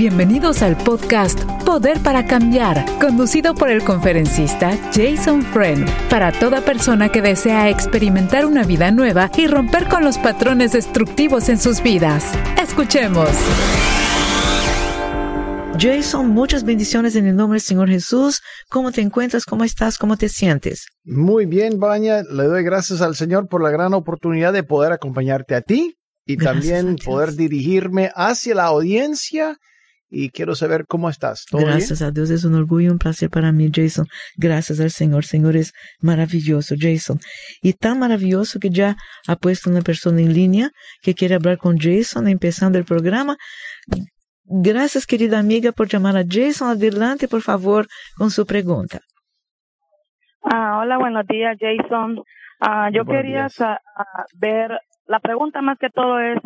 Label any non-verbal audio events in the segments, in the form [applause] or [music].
Bienvenidos al podcast Poder para Cambiar, conducido por el conferencista Jason Friend, para toda persona que desea experimentar una vida nueva y romper con los patrones destructivos en sus vidas. Escuchemos. Jason, muchas bendiciones en el nombre del Señor Jesús. ¿Cómo te encuentras? ¿Cómo estás? ¿Cómo te sientes? Muy bien, Baña. Le doy gracias al Señor por la gran oportunidad de poder acompañarte a ti y también poder dirigirme hacia la audiencia y quiero saber cómo estás. Gracias a Dios, es un orgullo y un placer para mí, Jason. Gracias al Señor. Señor es maravilloso, Jason. Y tan maravilloso que ya ha puesto una persona en línea que quiere hablar con Jason empezando el programa. Gracias, querida amiga, por llamar a Jason. Adelante, por favor, con su pregunta. Ah, hola, buenos días, Jason. Ah, yo quería ver, la pregunta más que todo es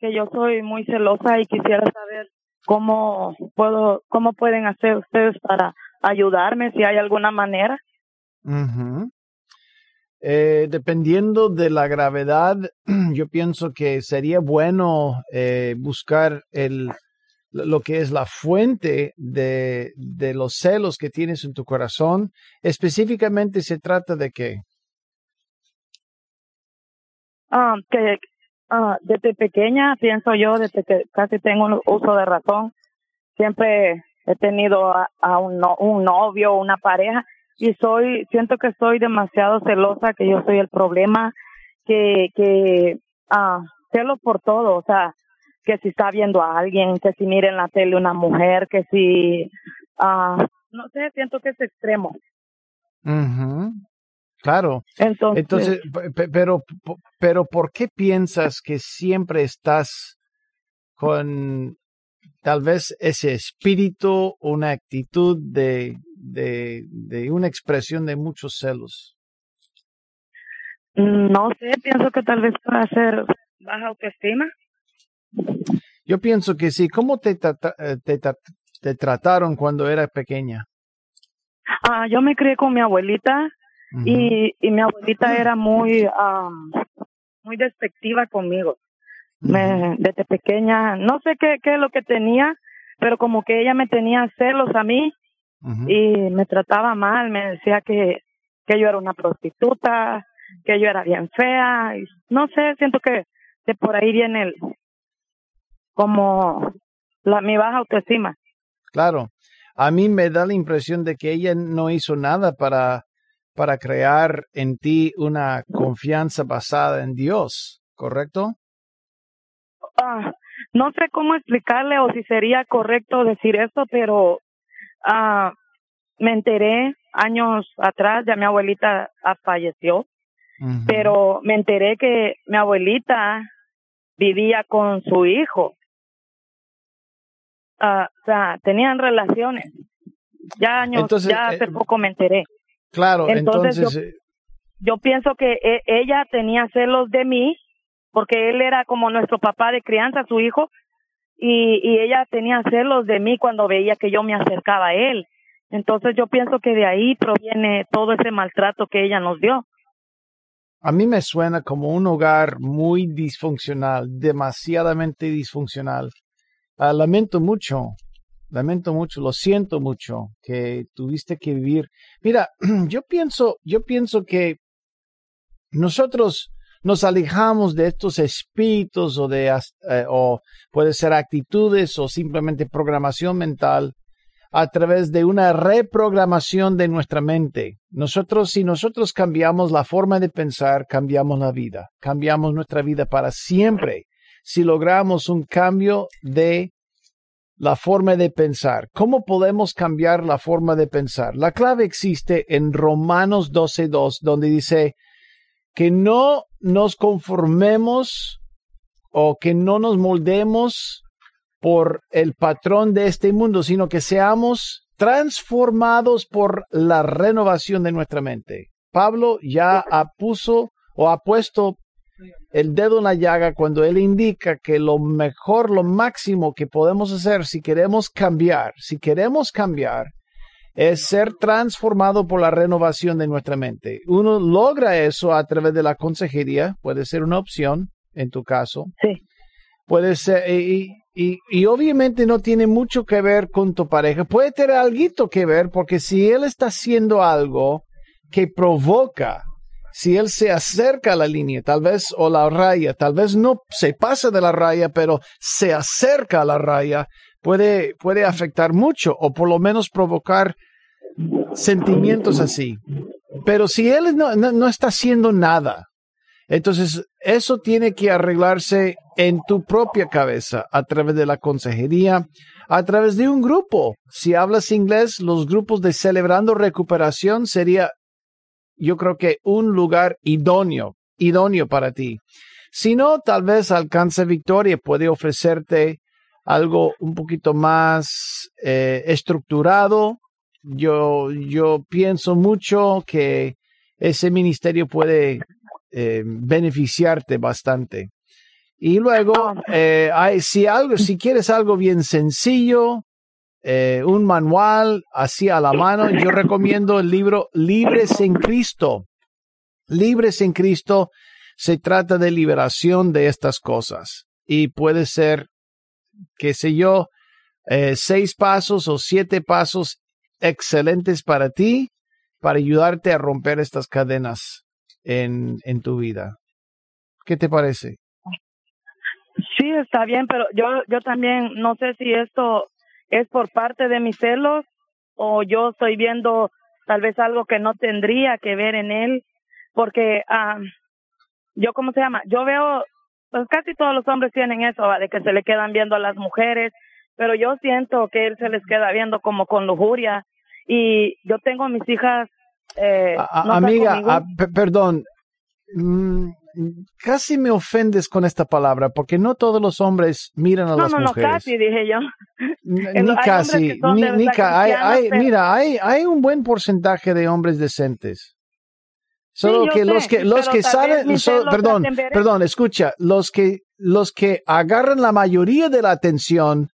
que yo soy muy celosa y quisiera saber cómo puedo, cómo pueden hacer ustedes para ayudarme, si hay alguna manera. eh, dependiendo de la gravedad, [clears throat] yo pienso que sería bueno eh, buscar el, lo que es la fuente de, de los celos que tienes en tu corazón. Específicamente se trata de qué? Ah, que Ah, desde pequeña, pienso yo, desde que casi tengo un uso de razón, siempre he tenido a, un, un novio, una pareja, y soy, siento que soy demasiado celosa, que yo soy el problema, que, que, ah, celo por todo, o sea, que si está viendo a alguien, que si mira en la tele una mujer, que si, ah, no sé, siento que es extremo. Claro. Entonces, pero, pero ¿por qué piensas que siempre estás con tal vez ese espíritu, una actitud de, de, de una expresión de muchos celos? No sé, pienso que tal vez pueda ser baja autoestima. Yo pienso que sí. ¿Cómo te, eh, te, te trataron cuando eras pequeña? Ah, yo me crié con mi abuelita y, y mi abuelita era muy, muy despectiva conmigo. me, desde pequeña, no sé qué, qué es lo que tenía, pero como que ella me tenía celos a mí y me trataba mal, me decía que, que yo era una prostituta, que yo era bien fea, y no sé, siento que, que por ahí viene el, como la, mi baja autoestima. Claro, a mí me da la impresión de que ella no hizo nada para para crear en ti una confianza basada en Dios, ¿correcto? Ah, no sé cómo explicarle o si sería correcto decir eso, pero ah, me enteré años atrás, ya mi abuelita falleció, pero me enteré que mi abuelita vivía con su hijo. Ah, o sea, tenían relaciones. Ya años, ya hace eh, poco me enteré. Claro, entonces, eh, yo, pienso que e, ella tenía celos de mí porque él era como nuestro papá de crianza, su hijo, y, y ella tenía celos de mí cuando veía que yo me acercaba a él. Entonces yo pienso que de ahí proviene todo ese maltrato que ella nos dio. A mí me suena como un hogar muy disfuncional, demasiadamente disfuncional. Ah, lamento mucho lamento mucho, lo siento mucho que tuviste que vivir. Mira, [clears throat] yo pienso, yo pienso que nosotros nos alejamos de estos espíritus o de eh, o puede ser actitudes o simplemente programación mental a través de una reprogramación de nuestra mente. Nosotros, si nosotros cambiamos la forma de pensar, cambiamos la vida, cambiamos nuestra vida para siempre. Si logramos un cambio de la forma de pensar. ¿Cómo podemos cambiar la forma de pensar? La clave existe en Romanos 12.2, donde dice que no nos conformemos o que no nos moldemos por el patrón de este mundo, sino que seamos transformados por la renovación de nuestra mente. Pablo ya puso o ha puesto el dedo en la llaga cuando él indica que lo mejor, lo máximo que podemos hacer si queremos cambiar, si queremos cambiar, es ser transformado por la renovación de nuestra mente. Uno logra eso a través de la consejería, puede ser una opción en tu caso. Sí. Puede ser, y, y, y obviamente no tiene mucho que ver con tu pareja. Puede tener algo que ver porque si él está haciendo algo que provoca, si él se acerca a la línea, tal vez, o la raya, tal vez no se pasa de la raya, pero se acerca a la raya, puede, puede afectar mucho o por lo menos provocar sentimientos así. Pero si él no, no, no está haciendo nada, entonces eso tiene que arreglarse en tu propia cabeza a través de la consejería, a través de un grupo. Si hablas inglés, los grupos de celebrando recuperación sería, yo creo que un lugar idóneo, idóneo para ti. Si no, tal vez Alcance Victoria puede ofrecerte algo un poquito más eh, estructurado. Yo, yo pienso mucho que ese ministerio puede eh, beneficiarte bastante. Y luego, eh, hay, si, algo, si quieres algo bien sencillo, eh, un manual así a la mano, yo recomiendo el libro Libres en Cristo. Libres en Cristo se trata de liberación de estas cosas y puede ser, qué sé yo, eh, seis pasos o siete pasos excelentes para ti, para ayudarte a romper estas cadenas en, en tu vida. ¿Qué te parece? Sí, está bien, pero yo, yo también no sé si esto es por parte de mis celos o yo estoy viendo tal vez algo que no tendría que ver en él, porque ah yo, ¿cómo se llama? Yo veo, pues casi todos los hombres tienen eso, de que se le quedan viendo a las mujeres, pero yo siento que él se les queda viendo como con lujuria. Y yo tengo mis hijas eh, no amiga, a, perdón, mm, casi me ofendes con esta palabra, porque no todos los hombres miran a no, las no, mujeres. No, no, casi, dije yo. [laughs] Ni casi, ni, ni ca hay, hay, pero... mira, hay, hay un buen porcentaje de hombres decentes. Solo sí, que los que los que salen, so, perdón, perdón, escucha, los que los que agarran la mayoría de la atención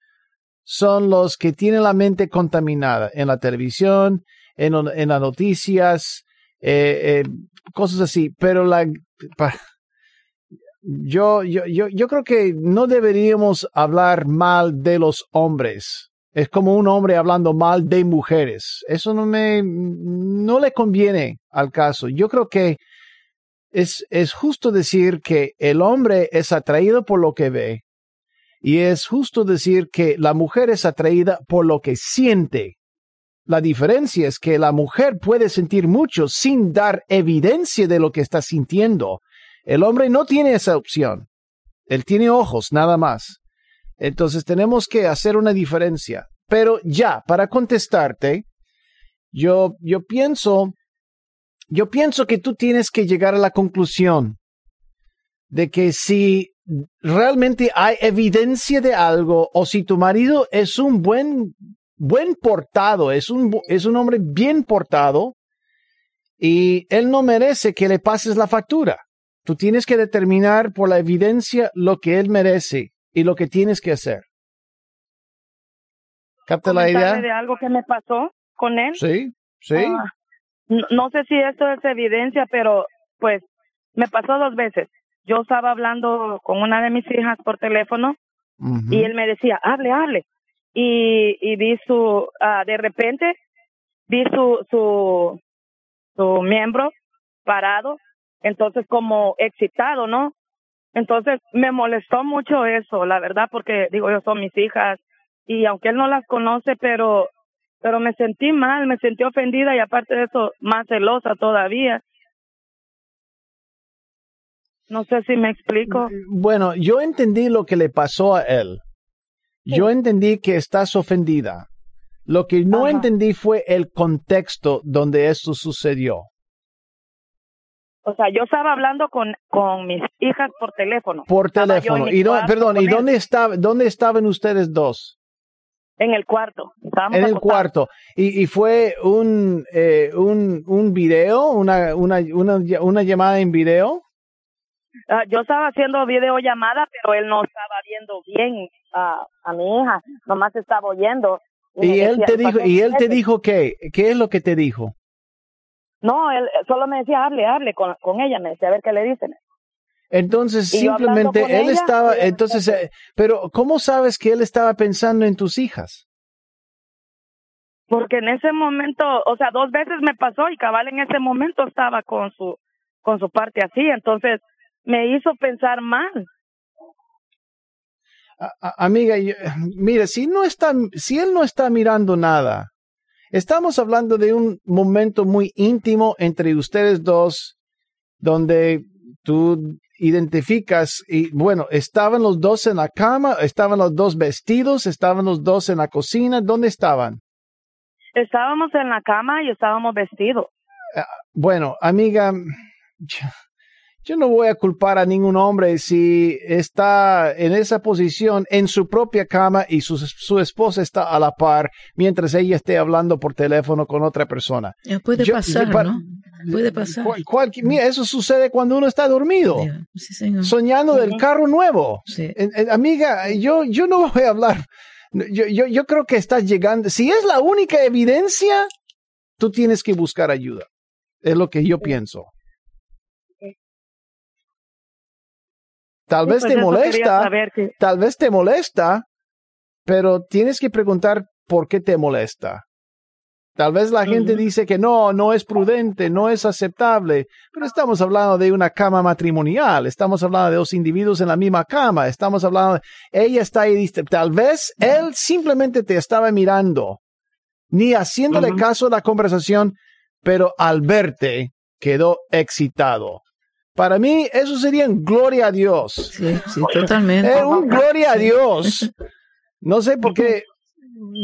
son los que tienen la mente contaminada en la televisión, en, en las noticias, eh, eh, cosas así. Pero la, yo, yo, yo, yo creo que no deberíamos hablar mal de los hombres. Es como un hombre hablando mal de mujeres. Eso no me, no le conviene al caso. Yo creo que es, es justo decir que el hombre es atraído por lo que ve y es justo decir que la mujer es atraída por lo que siente. La diferencia es que la mujer puede sentir mucho sin dar evidencia de lo que está sintiendo. El hombre no tiene esa opción. Él tiene ojos, nada más. Entonces tenemos que hacer una diferencia. Pero ya, para contestarte, yo, yo pienso, yo pienso que tú tienes que llegar a la conclusión de que si realmente hay evidencia de algo o si tu marido es un buen, buen portado, es un, es un hombre bien portado y él no merece que le pases la factura. Tú tienes que determinar por la evidencia lo que él merece y lo que tienes que hacer. ¿Capta la idea? de algo que me pasó con él? Sí, sí. Uh, no, no, sé si esto es evidencia, pero pues me pasó dos veces. Yo estaba hablando con una de mis hijas por teléfono uh -huh. y él me decía, hable, hable. Y, y vi su, uh, de repente, vi su, su, su miembro parado, entonces como excitado, ¿no? Entonces me molestó mucho eso, la verdad, porque digo, yo son mis hijas y aunque él no las conoce, pero pero me sentí mal, me sentí ofendida y aparte de eso, más celosa todavía. No sé si me explico. Bueno, yo entendí lo que le pasó a él. Yo entendí que estás ofendida. Lo que no Ajá. entendí fue el contexto donde esto sucedió. O sea, yo estaba hablando con, con mis hijas por teléfono. Por teléfono. Y no, perdón, ¿y dónde, estaba, dónde estaban ustedes dos? En el cuarto. Estábamos en el acostados. cuarto. ¿Y, y fue un, eh, un, un video, una, una, una, una llamada en video? Uh, yo estaba haciendo videollamada, pero él no estaba viendo bien uh, a mi hija, nomás estaba oyendo. Y, y él te dijo, y él te dijo qué, qué es lo que te dijo? No, él solo me decía, hable, hable con, con ella, me decía, a ver qué le dicen. Entonces simplemente él ella, estaba, entonces, eh, pero ¿cómo sabes que él estaba pensando en tus hijas? Porque en ese momento, o sea, dos veces me pasó y cabal en ese momento estaba con su con su parte así, entonces me hizo pensar mal. A- a- amiga, yo- mire, si no está, si él no está mirando nada, estamos hablando de un momento muy íntimo entre ustedes dos, donde tú identificas y bueno, estaban los dos en la cama, estaban los dos vestidos, estaban los dos en la cocina, ¿dónde estaban? Estábamos en la cama y estábamos vestidos. Bueno, amiga, yo, no voy a culpar a ningún hombre si está en esa posición en su propia cama y su, su esposa está a la par mientras ella esté hablando por teléfono con otra persona. Puede Yo- pasar, para- ¿no? Puede pasar. Cual- mira, eso sucede cuando uno está dormido, Sí, señor. soñando del carro nuevo. Sí. Eh, eh, amiga, yo, yo no voy a hablar. Yo, yo, yo creo que estás llegando. Si es la única evidencia, tú tienes que buscar ayuda. Es lo que yo pienso. Tal vez pues te molesta, que- tal vez te molesta, pero tienes que preguntar por qué te molesta. Tal vez la gente dice que no, no es prudente, no es aceptable, pero estamos hablando de una cama matrimonial, estamos hablando de dos individuos en la misma cama, estamos hablando, ella está ahí, dice, tal vez él simplemente te estaba mirando, ni haciéndole caso a la conversación, pero al verte quedó excitado. Para mí, eso sería un gloria a Dios. Sí, sí, totalmente. Eh, un gloria a Dios. No sé por qué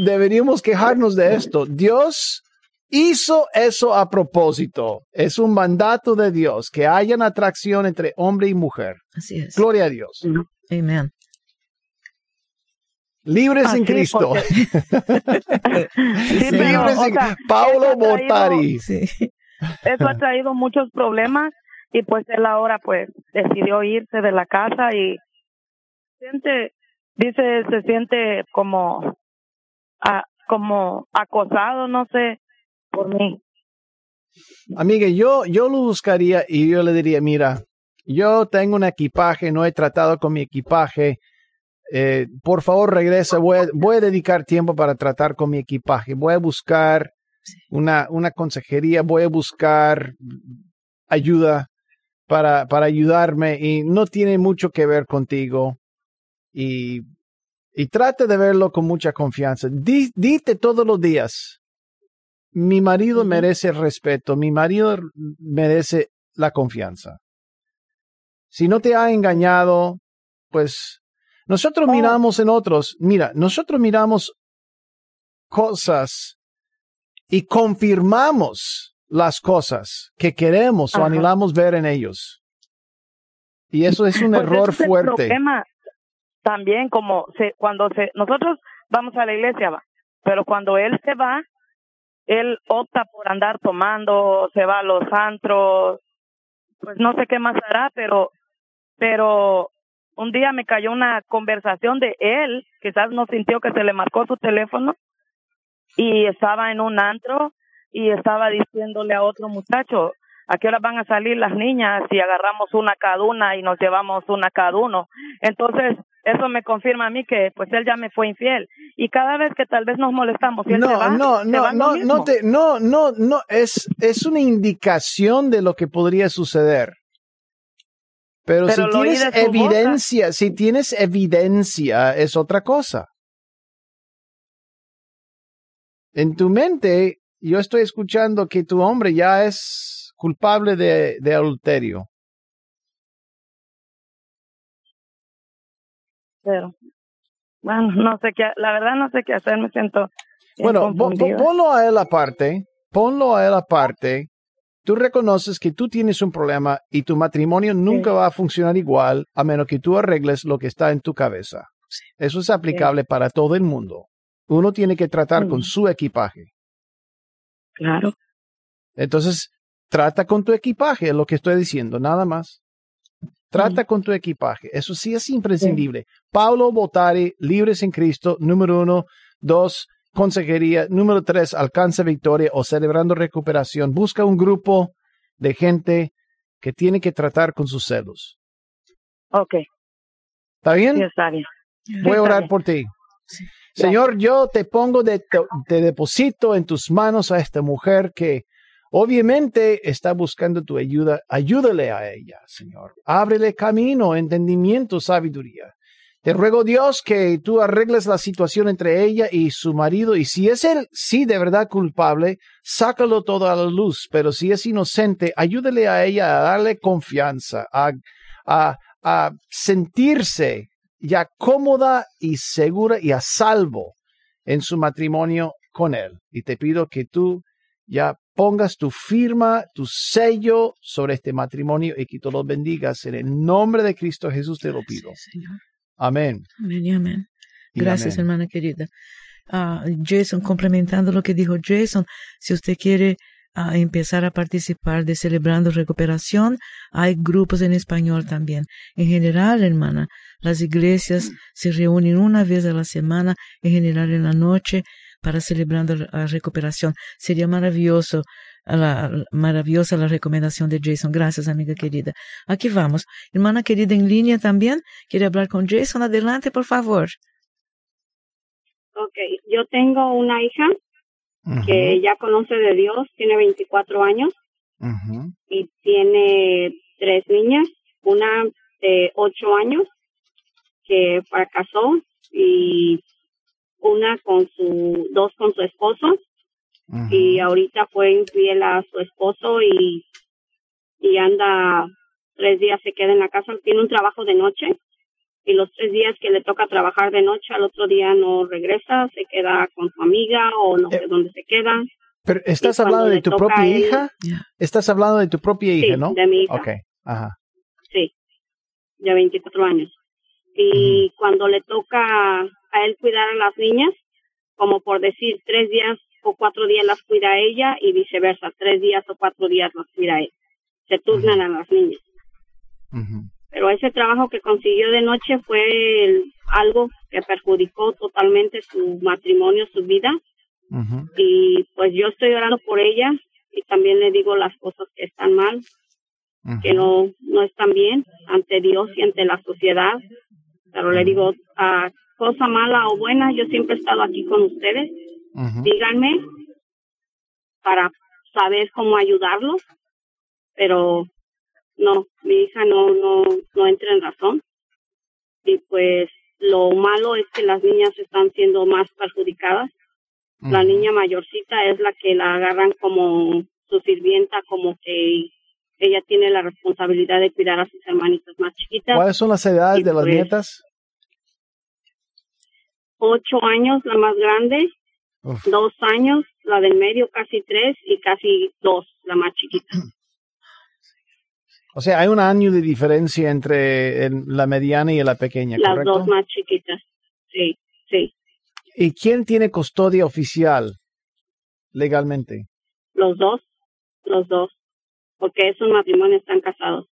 deberíamos quejarnos de esto. Dios hizo eso a propósito. Es un mandato de Dios que haya una atracción entre hombre y mujer. Así es. Gloria a Dios. Amén. Libres Ah, en Cristo. porque- [laughs] Sí, Libres o en sea, Paulo traído-. Sí. Eso ha traído muchos problemas y pues él ahora pues decidió irse de la casa y siente, dice, se siente como, a, como acosado, no sé, por mí. Amiga, yo, yo lo buscaría y yo le diría, mira, yo tengo un equipaje, no he tratado con mi equipaje. eh, por favor, regresa. Voy a, voy a dedicar tiempo para tratar con mi equipaje. Voy a buscar una, una consejería, voy a buscar ayuda para, para ayudarme y no tiene mucho que ver contigo. Y, y trate de verlo con mucha confianza. Di- dite todos los días, mi marido merece respeto, mi marido merece la confianza. Si no te ha engañado, pues nosotros Oh. miramos en otros, mira, nosotros miramos cosas y confirmamos las cosas que queremos o anhelamos ver en ellos. Y eso es un Pues error es fuerte. problema también como se, cuando se, nosotros vamos a la iglesia, va, pero cuando él se va, él opta por andar tomando, se va a los antros, pues no sé qué más hará, pero, pero un día me cayó una conversación de él, quizás no sintió que se le marcó su teléfono y estaba en un antro y estaba diciéndole a otro muchacho, ¿a qué hora van a salir las niñas si agarramos una cada una y nos llevamos una cada uno? Entonces, eso me confirma a mí que pues él ya me fue infiel. Y cada vez que tal vez nos molestamos y él no, se va, no, no, va no, no, te, no, no, no, es, es una indicación de lo que podría suceder. Pero, Pero si tienes evidencia, si tienes evidencia, es otra cosa. En tu mente, yo estoy escuchando que tu hombre ya es culpable de, de adulterio. Pero, bueno, [laughs] no sé qué, la verdad no sé qué hacer, me siento Bueno, ponlo a él aparte, ponlo a él aparte. Tú reconoces que tú tienes un problema y tu matrimonio nunca va a funcionar igual a menos que tú arregles lo que está en tu cabeza. Eso es aplicable para todo el mundo. Uno tiene que tratar con Mm. su equipaje. Claro. Entonces, trata con tu equipaje, es lo que estoy diciendo, nada más. Trata con tu equipaje. Eso sí es imprescindible. Paulo Botari, Libres en Cristo, número uno. Dos, consejería. Número tres, alcanza victoria o celebrando recuperación. Busca un grupo de gente que tiene que tratar con sus celos. Ok, ¿Está bien? sí, está bien. Voy a orar por ti. Sí. Señor, yo te pongo de, te deposito en tus manos a esta mujer que obviamente está buscando tu ayuda. Ayúdale a ella, Señor. Ábrele camino, entendimiento, sabiduría. Te ruego, Dios, que tú arregles la situación entre ella y su marido. Y si es él, sí, de verdad culpable, sácalo todo a la luz. Pero si es inocente, ayúdale a ella a darle confianza, a, a, a sentirse ya cómoda y segura y a salvo en su matrimonio con él. Y te pido que tú ya pongas tu firma, tu sello sobre este matrimonio y que tú lo bendigas. En el nombre de Cristo Jesús te lo pido. Señor. Amén. Gracias, amén. hermana querida. Ah, Jason, complementando lo que dijo Jason, si usted quiere ah, empezar a participar de Celebrando Recuperación, hay grupos en español también. En general, hermana, las iglesias se reúnen una vez a la semana, en general en la noche, para Celebrando la Recuperación. Sería maravilloso la, maravillosa la recomendación de Jason. Gracias, amiga querida. Aquí vamos. Hermana querida en línea también, quiere hablar con Jason. Adelante, por favor. Ok, yo tengo una hija Que ya conoce de Dios, tiene 24 años. Y tiene tres niñas, una de 8 años que fracasó y una con su, dos con su esposo. Y ahorita fue infiel a su esposo y, y anda tres días se queda en la casa, tiene un trabajo de noche y los tres días que le toca trabajar de noche al otro día no regresa, se queda con su amiga o no sé Eh, dónde se queda. Pero estás cuando hablando de le tu toca propia a él- hija. Estás hablando de tu propia hija, Sí, ¿no? de mi hija. Ok. Ajá. Sí, de 24 años. Y cuando le toca a él cuidar a las niñas, como por decir, tres días o cuatro días las cuida ella y viceversa, tres días o cuatro días las cuida él. Se turnan a las niñas. Ujú. Pero ese trabajo que consiguió de noche fue el- algo que perjudicó totalmente su matrimonio, su vida. Y pues yo estoy orando por ella y también le digo las cosas que están mal, que no, no están bien ante Dios y ante la sociedad. Pero le digo, a cosa mala o buena, yo siempre he estado aquí con ustedes. Díganme para saber cómo ayudarlos. Pero no, mi hija no, no, no entra en razón. Y pues lo malo es que las niñas están siendo más perjudicadas. La niña mayorcita es la que la agarran como su sirvienta, como que ella tiene la responsabilidad de cuidar a sus hermanitas más chiquitas. ¿Cuáles son las edades Y de las pues- nietas? Ocho años la más grande, Uf. dos años la del medio, casi tres y casi dos la más chiquita. [clears throat] O sea, hay un año de diferencia entre el- la mediana y la pequeña, Las ¿correcto? dos más chiquitas. Sí, sí. ¿Y quién tiene custodia oficial legalmente? Los dos, los dos. Porque esos matrimonios están casados.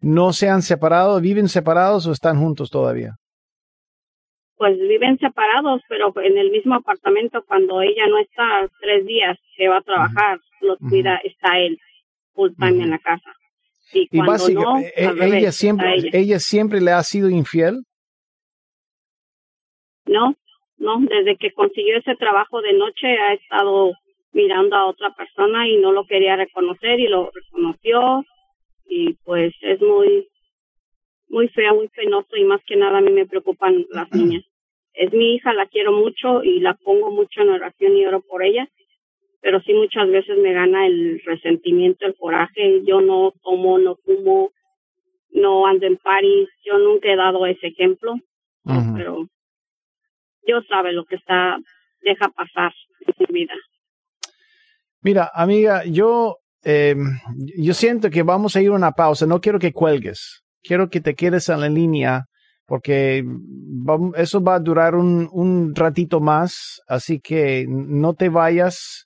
¿No se han separado? ¿Viven separados o están juntos todavía? Pues viven separados, pero en el mismo apartamento cuando ella no está tres días que va a trabajar, los Ujú. cuida, está él full time Ujú. en la casa. Y Y básicamente, no, e- revés, ella, siempre, ella. ella siempre le ha sido infiel. No, no, desde que consiguió ese trabajo de noche ha estado mirando a otra persona y no lo quería reconocer y lo reconoció y pues es muy muy fea, muy penoso y más que nada a mí me preocupan las niñas. Es mi hija, la quiero mucho y la pongo mucho en oración y oro por ella, pero sí muchas veces me gana el resentimiento, el coraje. Yo no tomo, no fumo, no ando en París, yo nunca he dado ese ejemplo, pero Dios sabe lo que está deja pasar en su vida. Mira, amiga, yo, eh, yo siento que vamos a ir a una pausa. No quiero que cuelgues. Quiero que te quedes en la línea porque eso va a durar un, un ratito más. Así que no te vayas.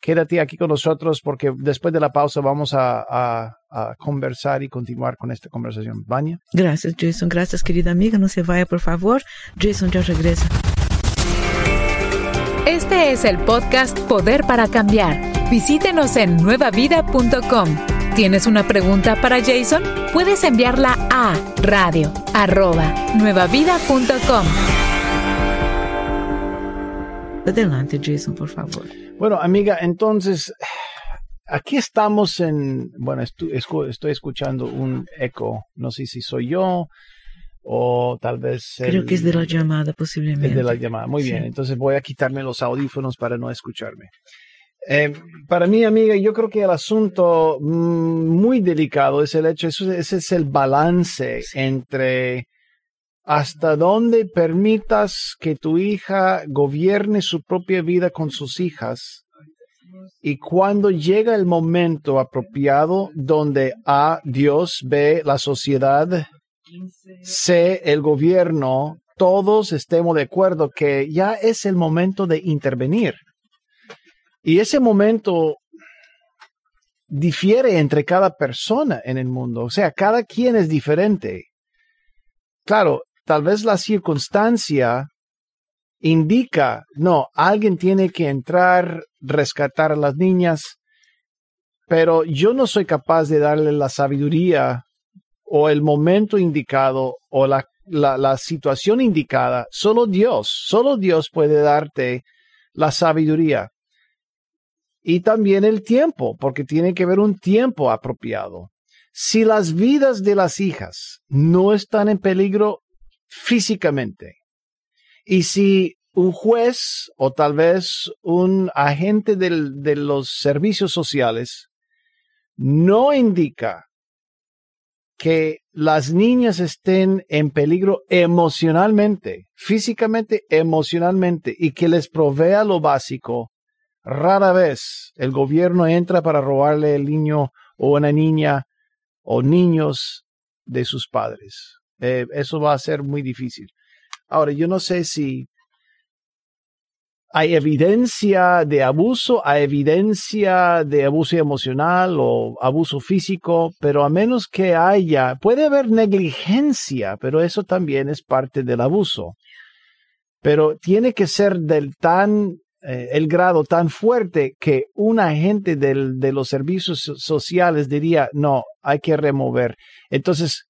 Quédate aquí con nosotros porque después de la pausa vamos a, a- a conversar y continuar con esta conversación. Vania. Gracias, Jason. Gracias, querida amiga. No se vaya, por favor. Jason ya regresa. Este es el podcast Poder para Cambiar. Visítenos en nuevavida.com. ¿Tienes una pregunta para Jason? Puedes enviarla a radio arroba nuevavida.com. Adelante, Jason, por favor. Bueno, amiga, entonces, aquí estamos en, bueno, estu- escu- estoy escuchando un eco, no sé si soy yo o tal vez... Creo que es de la llamada, es posiblemente. de la llamada. Muy bien, entonces voy a quitarme los audífonos para no escucharme. Eh, para mí, amiga, yo creo que el asunto mm, muy delicado es el hecho, eso- ese es el balance Sí. entre hasta dónde permitas que tu hija gobierne su propia vida con sus hijas y cuando llega el momento apropiado donde A, Dios, B, la sociedad, C, el gobierno, todos estemos de acuerdo que ya es el momento de intervenir. Y ese momento difiere entre cada persona en el mundo. O sea, cada quien es diferente. Claro, tal vez la circunstancia indica, no, alguien tiene que entrar, rescatar a las niñas, pero yo no soy capaz de darle la sabiduría o el momento indicado o la, la, situación indicada. Solo Dios, solo Dios puede darte la sabiduría. Y también el tiempo, porque tiene que haber un tiempo apropiado. Si las vidas de las hijas no están en peligro físicamente, y si un juez o tal vez un agente de los servicios sociales no indica que las niñas estén en peligro emocionalmente, físicamente, emocionalmente, y que les provea lo básico, rara vez el gobierno entra para robarle el niño o una niña o niños de sus padres. Eh, eso va a ser muy difícil. Ahora, yo no sé si hay evidencia de abuso, hay evidencia de abuso emocional o abuso físico, pero a menos que haya, puede haber negligencia, pero eso también es parte del abuso. Pero tiene que ser del tan, eh, el grado tan fuerte que un agente del, de los servicios so- sociales diría, no, hay que remover. Entonces,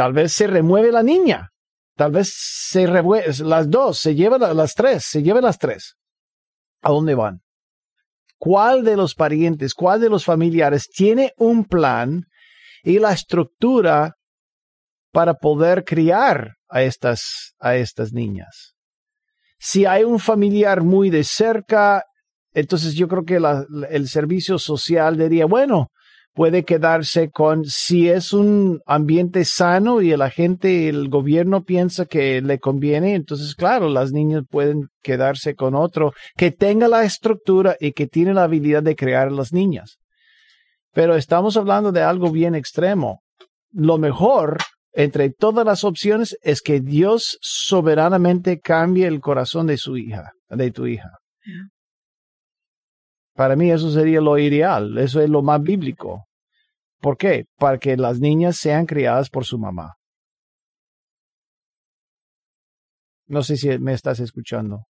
tal vez se remueve la niña, Tal vez se revuelve, las dos, se llevan la- las tres, se llevan las tres. ¿A dónde van? ¿Cuál de los parientes, cuál de los familiares tiene un plan y la estructura para poder criar a estas, a estas niñas? Si hay un familiar muy de cerca, entonces yo creo que el servicio social diría, bueno, puede quedarse con si es un ambiente sano y la gente, el gobierno piensa que le conviene, entonces claro, las niñas pueden quedarse con otro que tenga la estructura y que tiene la habilidad de crear a las niñas. Pero estamos hablando de algo bien extremo. Lo mejor entre todas las opciones es que Dios soberanamente cambie el corazón de su hija, de tu hija. Para mí eso sería lo ideal, eso es lo más bíblico. ¿Por qué? Para que las niñas sean criadas por su mamá. No sé si me estás escuchando.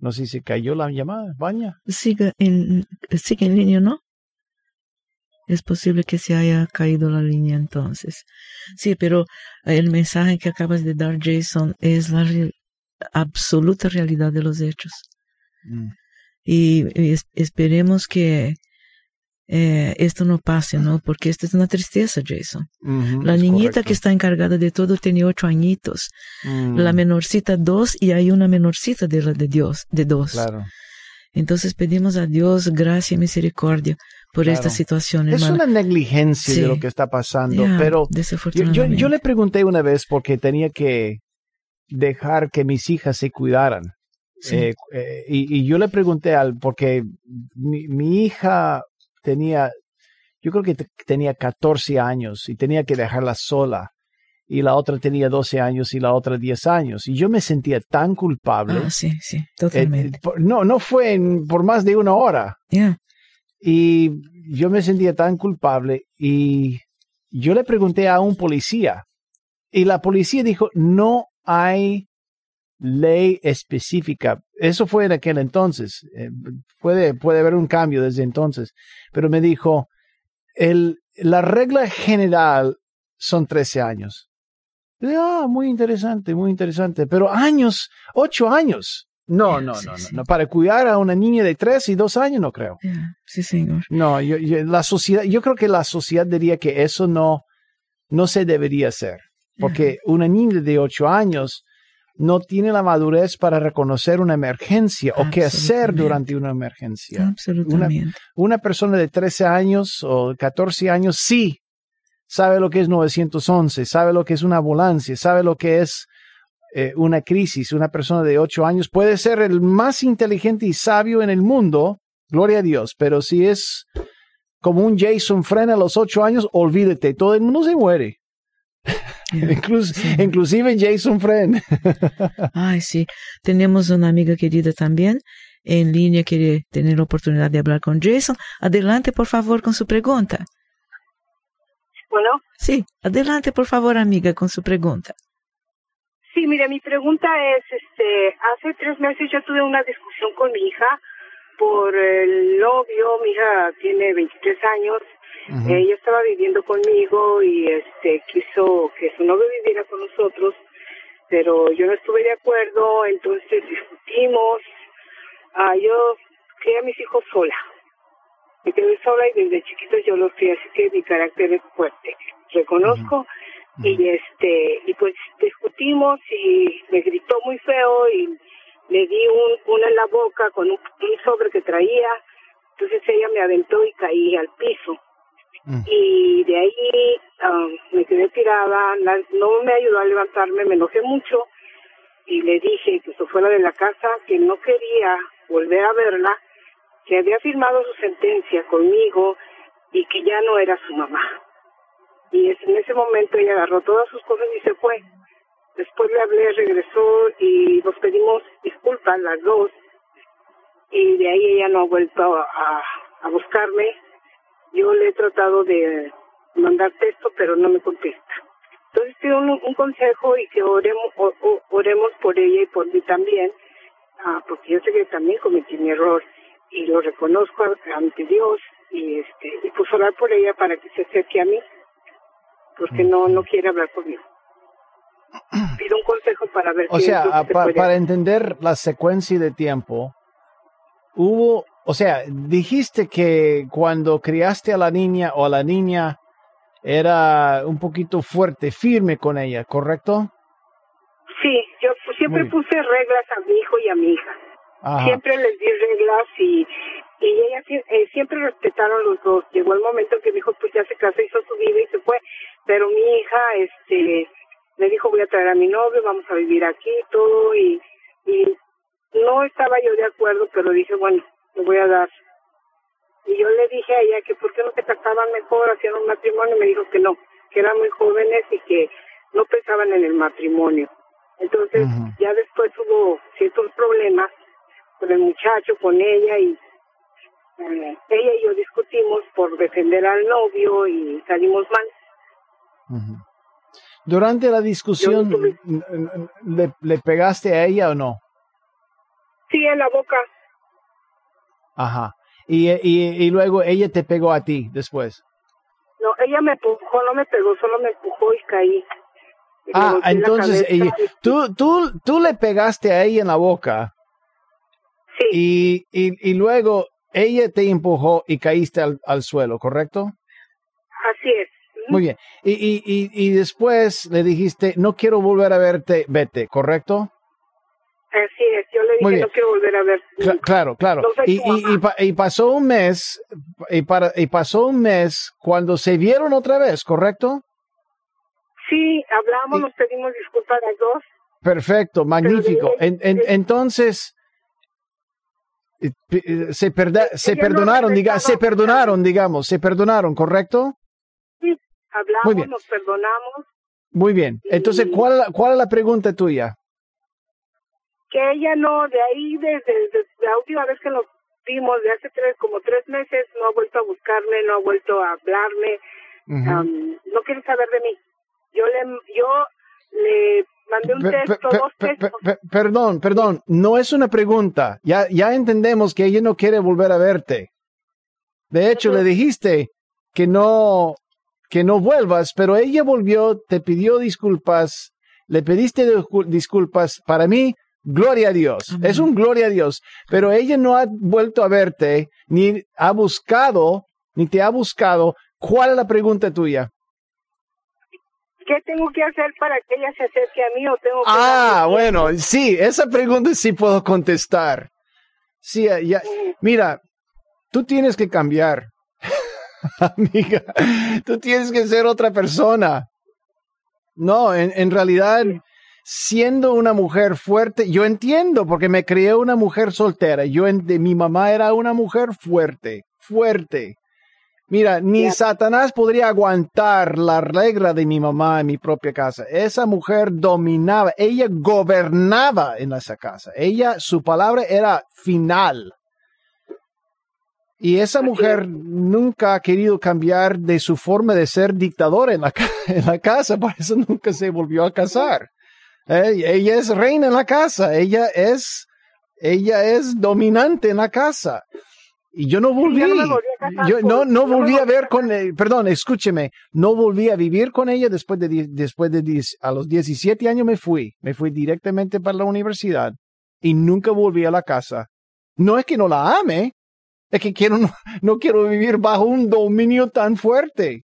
No sé si cayó la llamada, Baña. Siga en, siga en línea, ¿no? Es posible que se haya caído la línea entonces. Sí, pero el mensaje que acabas de dar, Jason, es la re- absoluta realidad de los hechos. Y, y es- esperemos que eh, esto no pase, ¿no? Porque esto es una tristeza, Jason. La es niñita correcto. que está encargada de todo tiene ocho añitos. Mm, La menorcita dos y hay una menorcita de la de Dios, de dos. Claro. Entonces pedimos a Dios gracia y misericordia por Claro. esta situación, Es hermana. una negligencia de lo que está pasando, Ya, pero yo, yo le pregunté una vez porque tenía que dejar que mis hijas se cuidaran. Sí. Eh, eh, y, y yo le pregunté al, porque mi, mi hija tenía, yo creo que te- tenía 14 años y tenía que dejarla sola. Y la otra tenía 12 años y la otra 10 años. Y yo me sentía tan culpable. Ah, sí, sí, Eh, totalmente. eh, por- no, no fue en- por más de una hora. Y yo me sentía tan culpable y yo le pregunté a un policía y la policía dijo, no hay ley específica eso fue en aquel entonces. Eh, puede, puede haber un cambio desde entonces. Pero me dijo, el, la regla general son 13 años. ah, muy interesante, muy interesante. Pero años, ocho años. No, no, no, no, Para cuidar a una niña de tres y dos años, no creo. Sí, señor. No, yo, la sociedad, yo creo que la sociedad diría que eso no, no se debería hacer. Porque una niña de ocho años no tiene la madurez para reconocer una emergencia o qué hacer durante una emergencia. Absolutamente. Una, una, persona de 13 años o 14 años sí sabe lo que es 911, sabe lo que es una ambulancia, sabe lo que es eh, una crisis. Una persona de 8 años puede ser el más inteligente y sabio en el mundo, gloria a Dios, pero si es como un Jason Friend a los 8 años, olvídate, todo el mundo se muere. Inclusive Jason Friend. [laughs] Ay, sí. Tenemos una amiga querida también en línea, quiere tener la oportunidad de hablar con Jason. Adelante, por favor, con su pregunta. Bueno. Sí, adelante, por favor, amiga, con su pregunta. Sí, mire, mi pregunta es, este, hace tres meses yo tuve una discusión con mi hija por el novio, mi hija tiene 23 años ella estaba viviendo conmigo y este quiso que su novio viviera con nosotros, pero yo no estuve de acuerdo, entonces discutimos. Ah, yo crié a mis hijos sola. Me quedé sola y desde chiquito yo los crié, así que mi carácter es fuerte. Reconozco. Y este, y pues discutimos y me gritó muy feo y le di un, una en la boca con un, un sobre que traía. Entonces ella me aventó y caí al piso. Mm. Y de ahí um, me quedé tirada, no me ayudó a levantarme, me enojé mucho y le dije que se fuera de la casa, que no quería volver a verla, que había firmado su sentencia conmigo y que ya no era su mamá. Y en ese momento ella agarró todas sus cosas y se fue. Después le hablé, regresó y nos pedimos disculpas las dos. Y de ahí ella no ha vuelto a, a buscarme yo le he tratado de mandar texto, pero no me contesta. Entonces pido un, consejo y que oremos, oremos por ella y por mí también, ah, porque yo sé que también cometí mi error y lo reconozco ante Dios y este y pues orar por ella para que se acerque a mí, porque no no quiere hablar conmigo. [clears throat] Pido un consejo para ver. O sea, para entender la secuencia de tiempo, hubo o sea, dijiste que cuando criaste a la niña o a la niña era un poquito fuerte, firme con ella, ¿correcto? Sí, yo siempre puse reglas a mi hijo y a mi hija. Siempre les di reglas y, y ellas eh, siempre respetaron los dos. Llegó el momento que mi hijo pues ya se casó, hizo su vida y se fue, pero mi hija este me dijo voy a traer a mi novio, vamos a vivir aquí todo y, y no estaba yo de acuerdo, pero dije bueno, le voy a dar. Y yo le dije a ella que por qué no se casaban mejor, hacían un matrimonio, y me dijo que no, que eran muy jóvenes y que no pensaban en el matrimonio. Entonces, ya después hubo ciertos problemas con el muchacho, con ella, y eh, ella y yo discutimos por defender al novio y salimos mal. Durante la discusión, ¿le, ¿le pegaste a ella o no? Sí, en la boca. Ajá. Y, y, y luego ella te pegó a ti después. No, ella me empujó, no me pegó, solo me empujó y caí. ah, entonces tú, tú, tú le pegaste a ella en la boca. Sí. Y, y, y luego ella te empujó y caíste al, al suelo, ¿correcto? Así es. Muy bien. Y, y, y, y después le dijiste, no quiero volver a verte, vete, ¿correcto? Así es, yo le dije no quiero volver a ver. claro, claro. y, y, y, pasó un mes, y, para, y pasó un mes cuando se vieron otra vez, ¿correcto? Sí, hablamos, nos pedimos disculpas a dos. Perfecto, magnífico. En, en, entonces, se, se perdonaron, diga, se perdonaron, digamos, se perdonaron, ¿correcto? Sí, hablamos, nos perdonamos. Muy bien. Entonces, ¿cuál, ¿cuál es la pregunta tuya? Que ella no, de ahí desde, la última vez que nos vimos, de hace tres, como tres meses, no ha vuelto a buscarme, no ha vuelto a hablarme, no quiere saber de mí. Yo le, yo le mandé un texto, dos textos. Perdón, perdón, no es una pregunta. Ya, ya entendemos que ella no quiere volver a verte. De hecho, le dijiste que no, que no vuelvas, pero ella volvió, te pidió disculpas, le pediste disculpas. Para mí, gloria a Dios. Es un gloria a Dios. Pero ella no ha vuelto a verte, ni ha buscado, ni te ha buscado. ¿Cuál es la pregunta tuya? ¿Qué tengo que hacer para que ella se acerque a mí o tengo que Ah, bueno, sí, esa pregunta sí puedo contestar. Sí, ya, mira, tú tienes que cambiar. [laughs] Amiga, tú tienes que ser otra persona. No, en, en realidad, siendo una mujer fuerte, yo entiendo, porque me crié una mujer soltera. Yo, mi mamá era una mujer fuerte, fuerte. Mira, ni Satanás podría aguantar la regla de mi mamá en mi propia casa. Esa mujer dominaba, ella gobernaba en esa casa. Ella, su palabra era final. Y esa mujer nunca ha querido cambiar de su forma de ser dictadora en la, [laughs] en la casa, por eso nunca se volvió a casar. Eh, ella es reina en la casa, ella es, ella es dominante en la casa. Y yo no volví, yo no, no volví a ver con, perdón, escúcheme, no volví a vivir con ella después de, después de, a los 17 años me fui, me fui directamente para la universidad y nunca volví a la casa. No es que no la ame, es que quiero, [laughs] no, no quiero vivir bajo un dominio tan fuerte.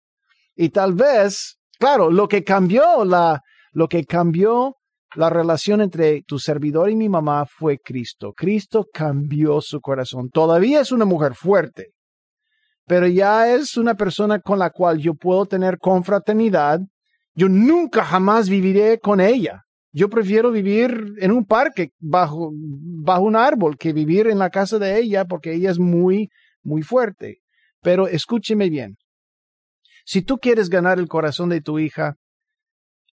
Y tal vez, claro, lo que cambió la, lo que cambió la relación entre tu servidor y mi mamá fue Cristo. Cristo cambió su corazón. Todavía es una mujer fuerte, pero ya es una persona con la cual yo puedo tener confraternidad. Yo nunca jamás viviré con ella. Yo prefiero vivir en un parque bajo, bajo un árbol que vivir en la casa de ella porque ella es muy, muy fuerte. Pero escúcheme bien. Si tú quieres ganar el corazón de tu hija,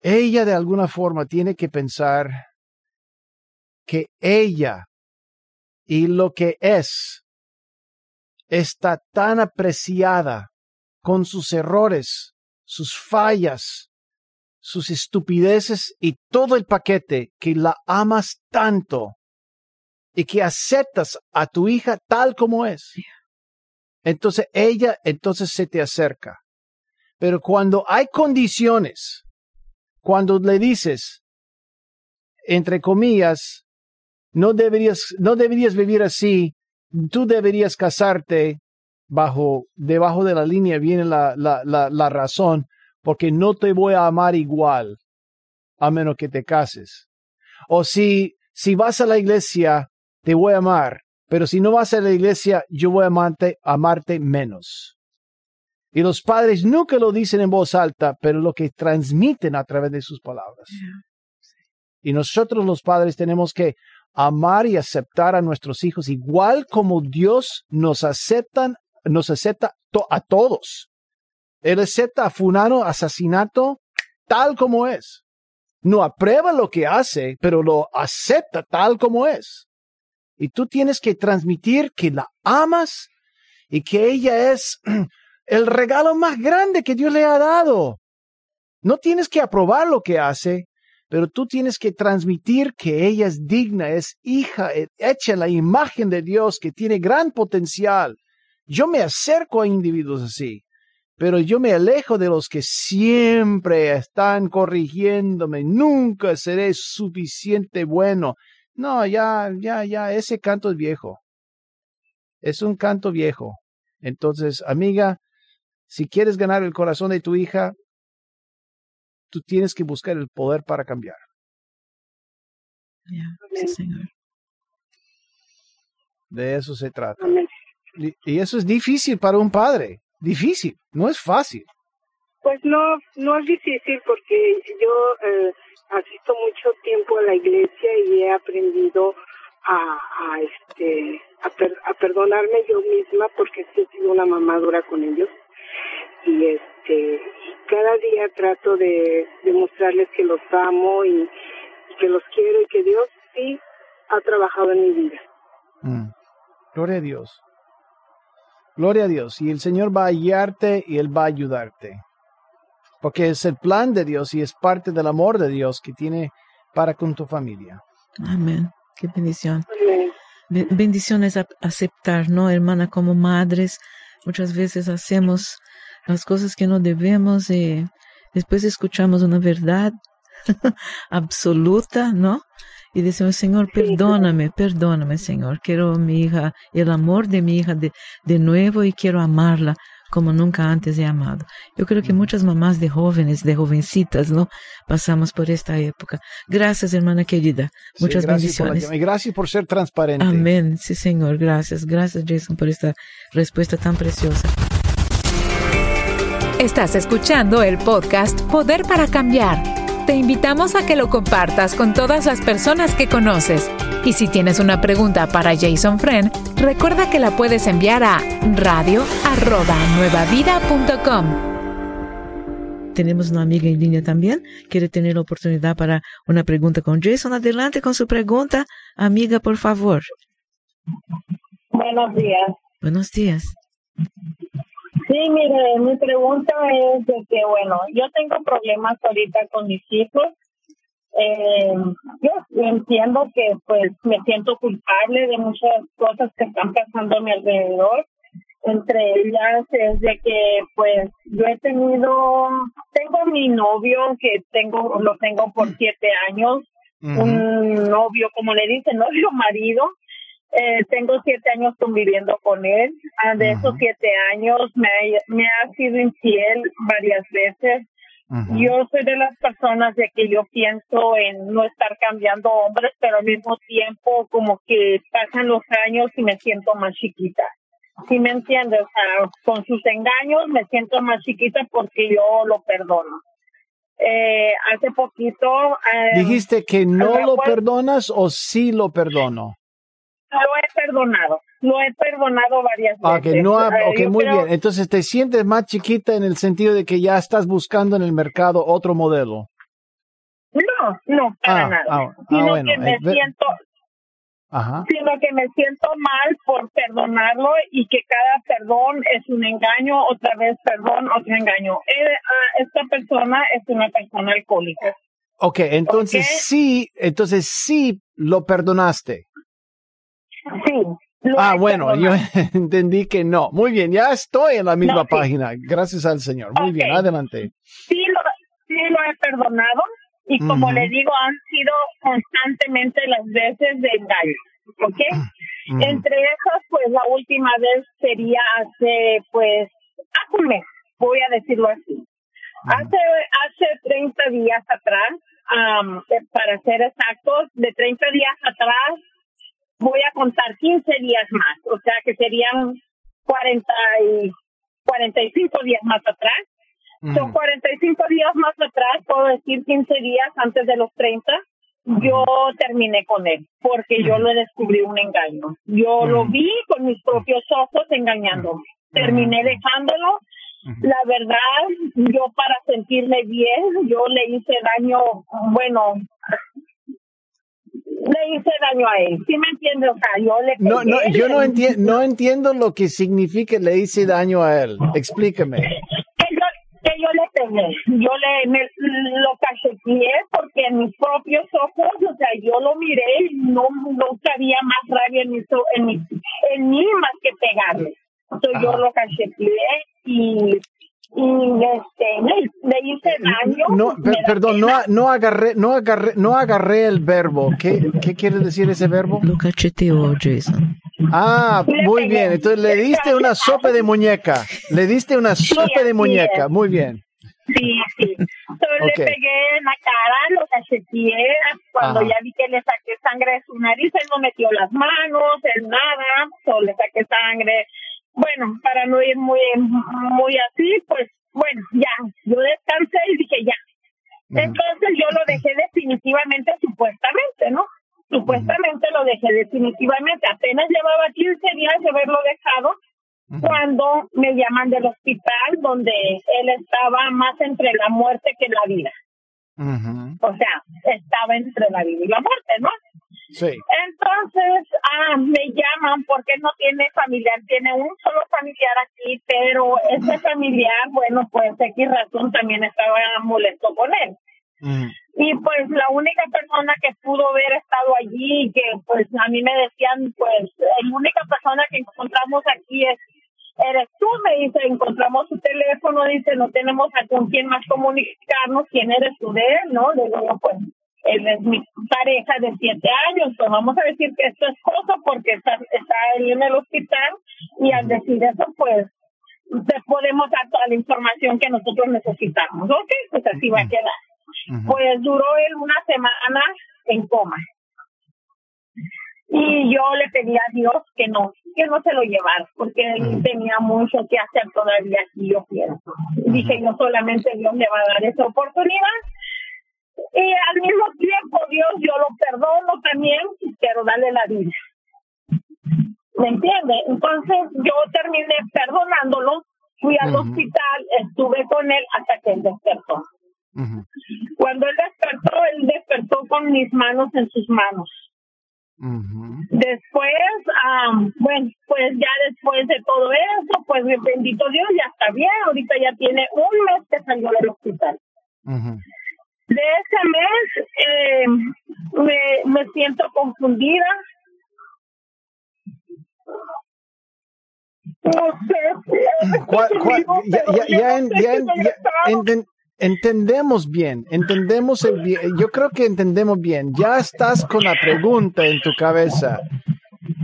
ella de alguna forma tiene que pensar que ella y lo que es está tan apreciada con sus errores, sus fallas, sus estupideces y todo el paquete que la amas tanto y que aceptas a tu hija tal como es. Entonces ella entonces se te acerca. Pero cuando hay condiciones cuando le dices, entre comillas, no deberías, no deberías vivir así, tú deberías casarte bajo, debajo de la línea viene la, la, la, razón, porque no te voy a amar igual, a menos que te cases. O si, si vas a la iglesia, te voy a amar, pero si no vas a la iglesia, yo voy a amarte, amarte menos. Y los padres nunca lo dicen en voz alta, pero lo que transmiten a través de sus palabras. Y nosotros los padres tenemos que amar y aceptar a nuestros hijos igual como Dios nos aceptan, nos acepta a todos. Él acepta a Funano asesinato tal como es. No aprueba lo que hace, pero lo acepta tal como es. Y tú tienes que transmitir que la amas y que ella es el regalo más grande que Dios le ha dado. No tienes que aprobar lo que hace, pero tú tienes que transmitir que ella es digna, es hija, eh, hecha la imagen de Dios, que tiene gran potencial. Yo me acerco a individuos así, pero yo me alejo de los que siempre están corrigiéndome. Nunca seré suficiente bueno. No, ya, ya, ya, ese canto es viejo. Es un canto viejo. Entonces, amiga, si quieres ganar el corazón de tu hija, tú tienes que buscar el poder para cambiar. De eso se trata. Y, eso es difícil para un padre. Difícil, no es fácil. Pues no, no es difícil porque yo eh, asisto mucho tiempo a la iglesia y he aprendido a, a este a, a perdonarme yo misma porque he sido una mamá dura con ellos y este cada día trato de demostrarles que los amo y, que los quiero y que Dios sí ha trabajado en mi vida. Mm. Gloria a Dios. Gloria a Dios. Y el Señor va a guiarte y Él va a ayudarte. Porque es el plan de Dios y es parte del amor de Dios que tiene para con tu familia. Amén. Qué bendición. Bendiciones a aceptar, ¿no, hermana? Como madres, muchas veces hacemos las cosas que no debemos y después escuchamos una verdad [laughs] absoluta, ¿no? Y decimos, Señor, perdóname, perdóname, Señor. Quiero mi hija, el amor de mi hija de, de nuevo y quiero amarla como nunca antes he amado. Yo creo que muchas mamás de jóvenes, de jovencitas, ¿no? Pasamos por esta época. Gracias, hermana querida. Muchas bendiciones. y gracias por ser transparente. Amén. Sí, Señor. Gracias. Gracias, Jason, por esta respuesta tan preciosa. Estás escuchando el podcast Poder para Cambiar te invitamos a que lo compartas con todas las personas que conoces. Y si tienes una pregunta para Jason Friend, recuerda que la puedes enviar a radio@nuevavida.com. Tenemos una amiga en línea también. Quiere tener la oportunidad para una pregunta con Jason. Adelante con su pregunta. Amiga, por favor. Buenos días. Buenos días. Sí, mire, mi pregunta es de que, bueno, yo tengo problemas ahorita con mis hijos. Eh, yo entiendo que pues me siento culpable de muchas cosas que están pasando a mi alrededor. Entre ellas es de que pues yo he tenido, tengo mi novio que tengo, lo tengo por siete años, un novio, como le dicen, [laughs] novio marido, eh, tengo siete años conviviendo con él. Ah, de esos siete años me, me ha sido infiel varias veces. Yo soy de las personas de que yo pienso en no estar cambiando hombres, pero al mismo tiempo como que pasan los años y me siento más chiquita. ¿Sí me entiendes? O sea, con sus engaños me siento más chiquita porque yo lo perdono. Eh, hace poquito... Eh, ¿Dijiste que no lo perdonas o sí lo perdono? Lo he perdonado. Lo he perdonado varias ah, veces. Okay, no ok, muy bien. Entonces te sientes más chiquita en el sentido de que ya estás buscando en el mercado otro modelo. No, no, para ah, nada. Ah, sino que me siento, Ajá. sino que me siento mal por perdonarlo y que cada perdón es un engaño, otra vez perdón, otro engaño. Eh, esta persona es una persona alcohólica. Ok, entonces sí, entonces sí lo perdonaste. Sí. Ah, bueno, yo [laughs] entendí que no. Muy bien, ya estoy en la misma página. Gracias al Señor. Muy bien, adelante. Sí lo, sí lo he perdonado y como le digo, han sido constantemente las veces de engaño. ¿Ok? Entre esas, pues la última vez sería hace, pues, hace un mes, voy a decirlo así. Hace, hace 30 días atrás, para ser exactos, de 30 días atrás voy a contar 15 días más, o sea que serían 40 y 45 días más atrás. Son 45 días más atrás, puedo decir 15 días antes de los 30, yo terminé con él, porque yo le descubrí un engaño. Yo lo vi con mis propios ojos engañándome. Terminé dejándolo. La verdad, yo para sentirme bien, yo le hice daño, bueno, hice daño a él. ¿Sí me entiende? O sea, yo le No, no, yo no, entiendo no entiendo lo que significa le hice daño a él. Explícame. Que yo, que yo le pegué. Yo le me, lo cacheteé porque en mis propios ojos, o sea, yo lo miré y no, no había más rabia en, mi, en, mi, en mí más que pegarle. Entonces yo lo cacheteé y y este le, hice daño. No, perdón, no, no agarré, no agarré, no agarré el verbo. ¿Qué, qué quiere decir ese verbo? Lo cacheteó, Jason. Ah, muy bien. Entonces le diste una sopa de muñeca. Le diste una sopa de muñeca. Muy bien. Sí, sí. Entonces le pegué en la cara, lo cacheteé. Cuando ya vi que le saqué sangre de su nariz, él no metió las manos, él nada. Solo le saqué sangre bueno, para no ir muy, muy así, pues bueno, ya, yo descansé y dije ya. Entonces yo lo dejé definitivamente, supuestamente, ¿no? Supuestamente lo dejé definitivamente. Apenas llevaba 15 días de haberlo dejado cuando me llaman del hospital donde él estaba más entre la muerte que la vida. O sea, estaba entre la vida y la muerte, ¿no? Sí. Entonces, ah, me llaman porque no tiene familiar, tiene un solo familiar aquí, pero ese familiar, bueno, pues X razón también estaba molesto con él. Y pues la única persona que pudo haber estado allí que pues a mí me decían, pues la única persona que encontramos aquí es eres tú, me dice, encontramos su teléfono, dice, no tenemos a con quién más comunicarnos, quién eres tú de él, ¿no? Le digo, pues, él es mi pareja de siete años, pues vamos a decir que es tu esposo porque está, está ahí en el hospital y al decir eso, pues, te podemos dar toda la información que nosotros necesitamos, ¿ok? Pues así va a quedar. Pues duró él una semana en coma. Y yo le pedí a Dios que no, que no se lo llevara, porque él tenía mucho que hacer todavía aquí, yo pienso. Dije, no solamente Dios le va a dar esa oportunidad, y al mismo tiempo Dios yo lo perdono también, pero dale la vida. ¿Me entiende? Entonces yo terminé perdonándolo, fui al hospital, estuve con él hasta que él despertó. Cuando él despertó, él despertó con mis manos en sus manos. Después, bueno, pues ya después de todo eso, pues bendito Dios, ya está bien. Ahorita ya tiene un mes que salió del hospital. De ese mes eh, me, me siento confundida. No sé. [laughs] ya, ya, ya, entendemos bien, entendemos el bien, yo creo que entendemos bien, ya estás con la pregunta en tu cabeza.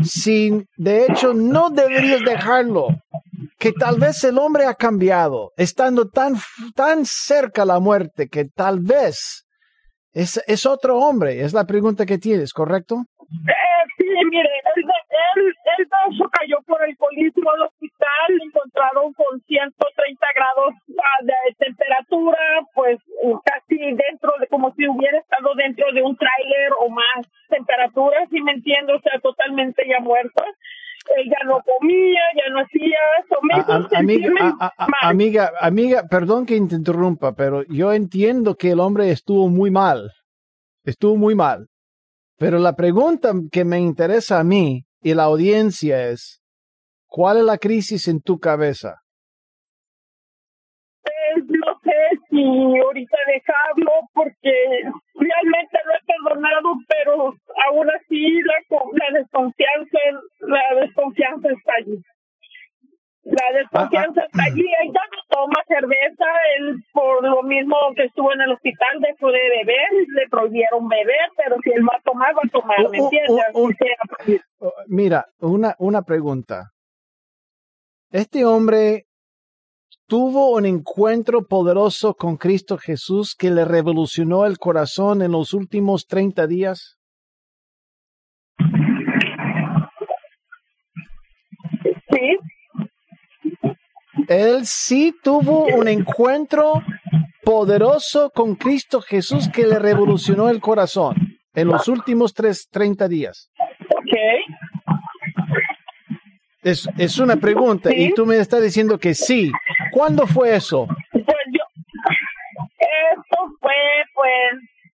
Si de hecho no deberías dejarlo, que tal vez el hombre ha cambiado, estando tan, tan cerca a la muerte, que tal vez es, es otro hombre, es la pregunta que tienes, ¿correcto? Eh, sí, mire, él, él, él, cayó por el alcoholismo al hospital, encontraron con 130 grados ah, de temperatura, pues casi dentro de, como si hubiera estado dentro de un tráiler o más temperatura, si me entiendo, o sea, totalmente ya muerto. Él ya no comía, ya no hacía eso. amiga, amiga, amiga, perdón que te interrumpa, pero yo entiendo que el hombre estuvo muy mal. Estuvo muy mal. Pero la pregunta que me interesa a mí y la audiencia es, ¿cuál es la crisis en tu cabeza? Pues no sé si ahorita dejarlo porque realmente lo he perdonado, pero aún así la, la desconfianza, la desconfianza está allí. La desconfianza está allí. Ella no toma cerveza. Él, por lo mismo que estuvo en el hospital, dejó de beber. Le prohibieron beber, pero si él va a tomar, va a tomar. ¿Me entiendes? mira, una, una pregunta. Este hombre tuvo un encuentro poderoso con Cristo Jesús que le revolucionó el corazón en los últimos 30 días? Sí él sí tuvo un encuentro poderoso con Cristo Jesús que le revolucionó el corazón en los últimos tres, 30 días. Es, es una pregunta y tú me estás diciendo que sí. ¿Cuándo fue eso? Pues yo, esto fue pues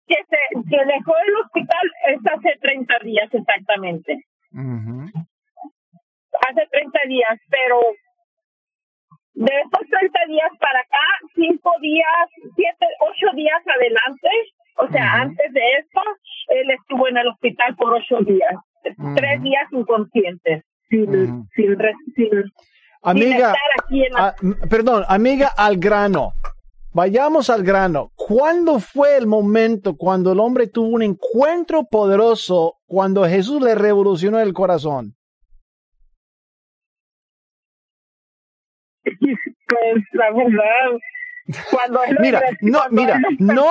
que se que dejó el hospital es hace 30 días exactamente. Hace 30 días, pero de estos 30 días para acá, 5 días, 7, 8 días adelante, o sea, antes de esto, él estuvo en el hospital por 8 días, 3 días inconscientes, sin, sin, amiga, perdón, amiga, al grano. Vayamos al grano. ¿Cuándo fue el momento cuando el hombre tuvo un encuentro poderoso cuando Jesús le revolucionó el corazón? [laughs] Pues la verdad, cuando mira, no, mira, no,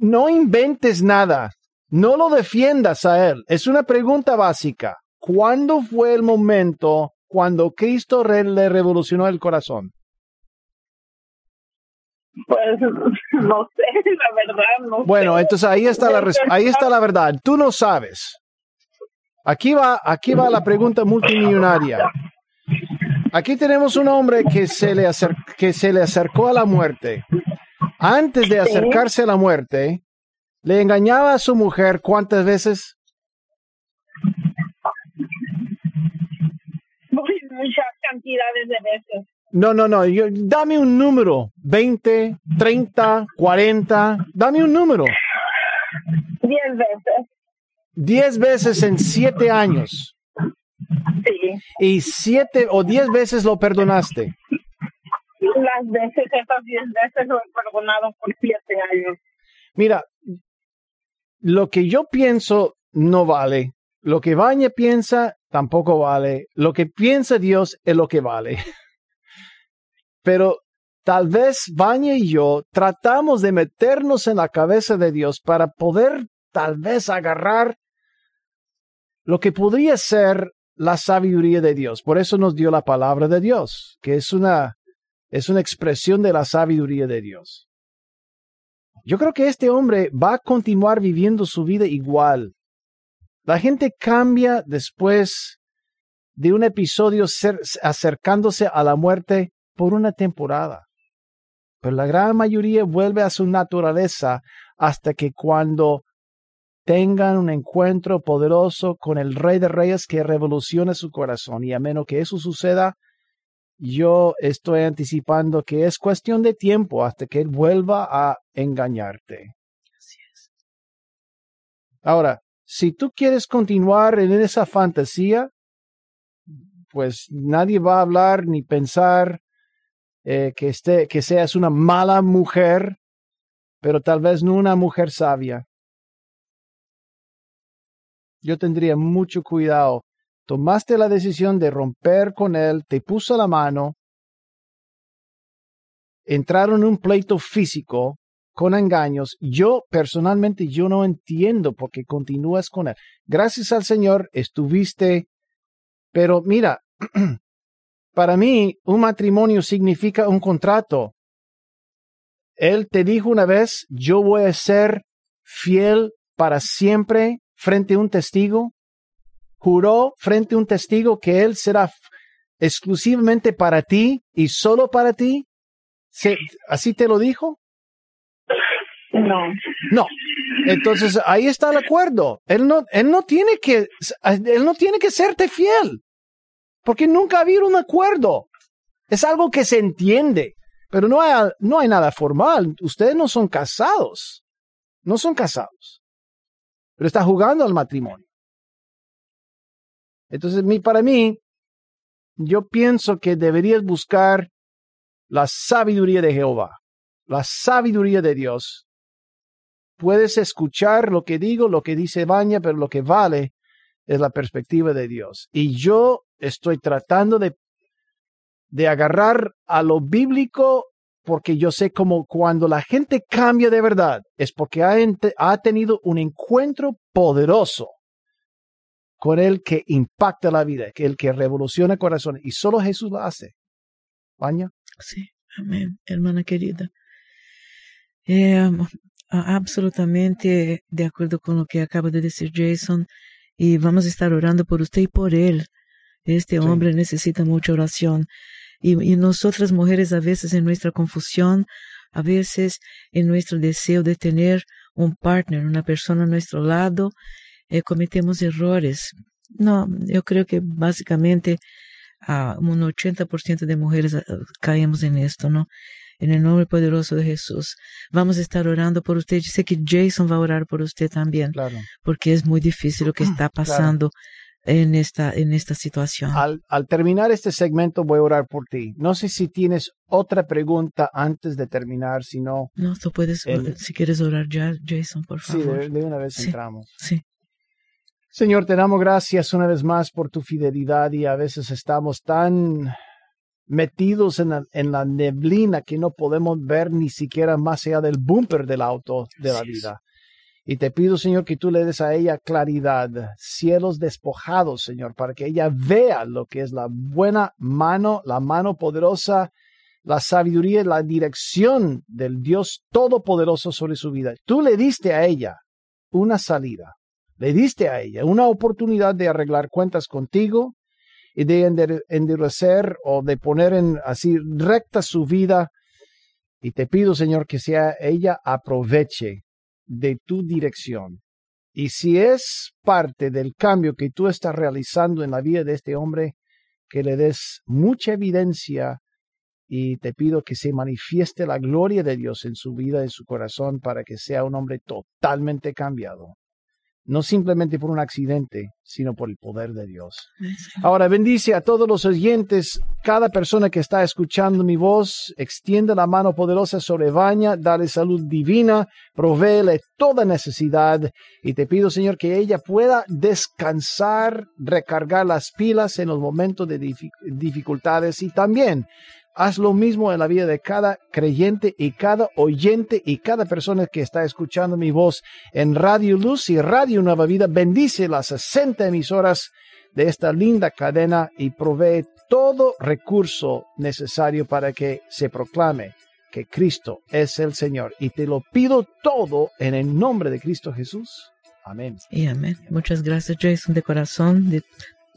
no inventes nada. No lo defiendas a él. Es una pregunta básica. ¿Cuándo fue el momento cuando Cristo le revolucionó el corazón? Pues [laughs] no sé, la verdad, no Bueno, entonces ahí está la ahí está la verdad. Tú no sabes. Aquí va, aquí va la pregunta multimillonaria. Aquí tenemos un hombre que se le, que se le acercó a la muerte. Antes de acercarse a la muerte, le engañaba a su mujer cuántas veces? Muchas cantidades de veces. No, no, no. dame un número. 20, 30, 40. Dame un número. Diez veces. Diez veces en siete años. Sí. Y siete o diez veces lo perdonaste. Las veces, esas diez veces lo he perdonado por siete años. Mira, lo que yo pienso no vale. Lo que Baña piensa tampoco vale. Lo que piensa Dios es lo que vale. [laughs] Pero tal vez Baña y yo tratamos de meternos en la cabeza de Dios para poder tal vez agarrar lo que podría ser la sabiduría de Dios. Por eso nos dio la palabra de Dios, que es una, es una expresión de la sabiduría de Dios. Yo creo que este hombre va a continuar viviendo su vida igual. La gente cambia después de un episodio acercándose a la muerte por una temporada. Pero la gran mayoría vuelve a su naturaleza hasta que cuando tengan un encuentro poderoso con el Rey de Reyes que revolucione su corazón. Y a menos que eso suceda, yo estoy anticipando que es cuestión de tiempo hasta que Él vuelva a engañarte. Así es. Ahora, si tú quieres continuar en esa fantasía, pues nadie va a hablar ni pensar eh, que, esté, que seas una mala mujer, pero tal vez no una mujer sabia. Yo tendría mucho cuidado. Tomaste la decisión de romper con él, te puso la mano, entraron en un pleito físico con engaños. Yo personalmente yo no entiendo por qué continúas con él. Gracias al Señor estuviste, pero mira, [clears throat] Para mí, un matrimonio significa un contrato. Él te dijo una vez, yo voy a ser fiel para siempre frente a un testigo. Juró frente a un testigo que él será exclusivamente para ti y solo para ti. ¿Así te lo dijo? No. No. Entonces ahí está el acuerdo. Él no, él no tiene que, él no tiene que serte fiel porque nunca ha habido un acuerdo. Es algo que se entiende, pero no hay, no hay nada formal. Ustedes no son casados, no son casados, pero está jugando al matrimonio. Entonces, para mí, yo pienso que deberías buscar la sabiduría de Jehová, la sabiduría de Dios. Puedes escuchar lo que digo, lo que dice Baña, pero lo que vale es la perspectiva de Dios. Y yo estoy tratando de, de agarrar a lo bíblico porque yo sé como cuando la gente cambia de verdad es porque ha, ha tenido un encuentro poderoso con el que impacta la vida, el que revoluciona corazones. Y solo Jesús lo hace. ¿Baña? Sí, amén, hermana querida. Eh, absolutamente de acuerdo con lo que acaba de decir Jason. Y vamos a estar orando por usted y por él. Este hombre necesita mucha oración. Y, nosotras mujeres a veces en nuestra confusión, a veces en nuestro deseo de tener un partner, una persona a nuestro lado, eh, cometemos errores. No, yo creo que básicamente uh, un 80% de mujeres uh, caemos en esto, ¿no? En el nombre poderoso de Jesús. Vamos a estar orando por usted. Yo sé que Jason va a orar por usted también. Claro. Porque es muy difícil lo que está pasando en esta, en esta situación. Al, al, terminar este segmento voy a orar por ti. No sé si tienes otra pregunta antes de terminar, si no... No, tú puedes, si quieres orar ya, Jason, por favor. Sí, de, una vez entramos. Sí. Señor, te damos gracias una vez más por tu fidelidad y a veces estamos tan metidos en la, en la neblina que no podemos ver ni siquiera más allá del bumper del auto de la vida. Y te pido, Señor, que tú le des a ella claridad, cielos despojados, Señor, para que ella vea lo que es la buena mano, la mano poderosa, la sabiduría y la dirección del Dios Todopoderoso sobre su vida. Tú le diste a ella una salida, le diste a ella una oportunidad de arreglar cuentas contigo y de endurecer o de poner en así recta su vida. Y te pido, Señor, que sea ella aproveche de tu dirección. Y si es parte del cambio que tú estás realizando en la vida de este hombre, que le des mucha evidencia y te pido que se manifieste la gloria de Dios en su vida, en su corazón, para que sea un hombre totalmente cambiado no simplemente por un accidente, sino por el poder de Dios. Ahora bendice a todos los oyentes, cada persona que está escuchando mi voz, extiende la mano poderosa sobre Baña, dale salud divina, provéele toda necesidad y te pido, Señor, que ella pueda descansar, recargar las pilas en los momentos de dificultades y también Haz lo mismo en la vida de cada creyente y cada oyente y cada persona que está escuchando mi voz en Radio Luz y Radio Nueva Vida. Bendice las 60 emisoras de esta linda cadena y provee todo recurso necesario para que se proclame que Cristo es el Señor. Y te lo pido todo en el nombre de Cristo Jesús. Amén. Y amén. Muchas gracias, Jason, de corazón, de,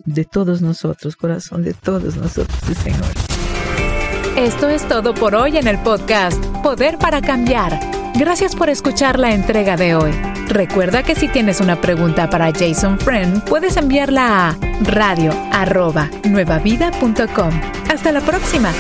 de todos nosotros, corazón de todos nosotros, Señor. Esto es todo por hoy en el podcast Poder para Cambiar. Gracias por escuchar la entrega de hoy. Recuerda que si tienes una pregunta para Jason Friend, puedes enviarla a radio.nuevavida.com. Hasta la próxima.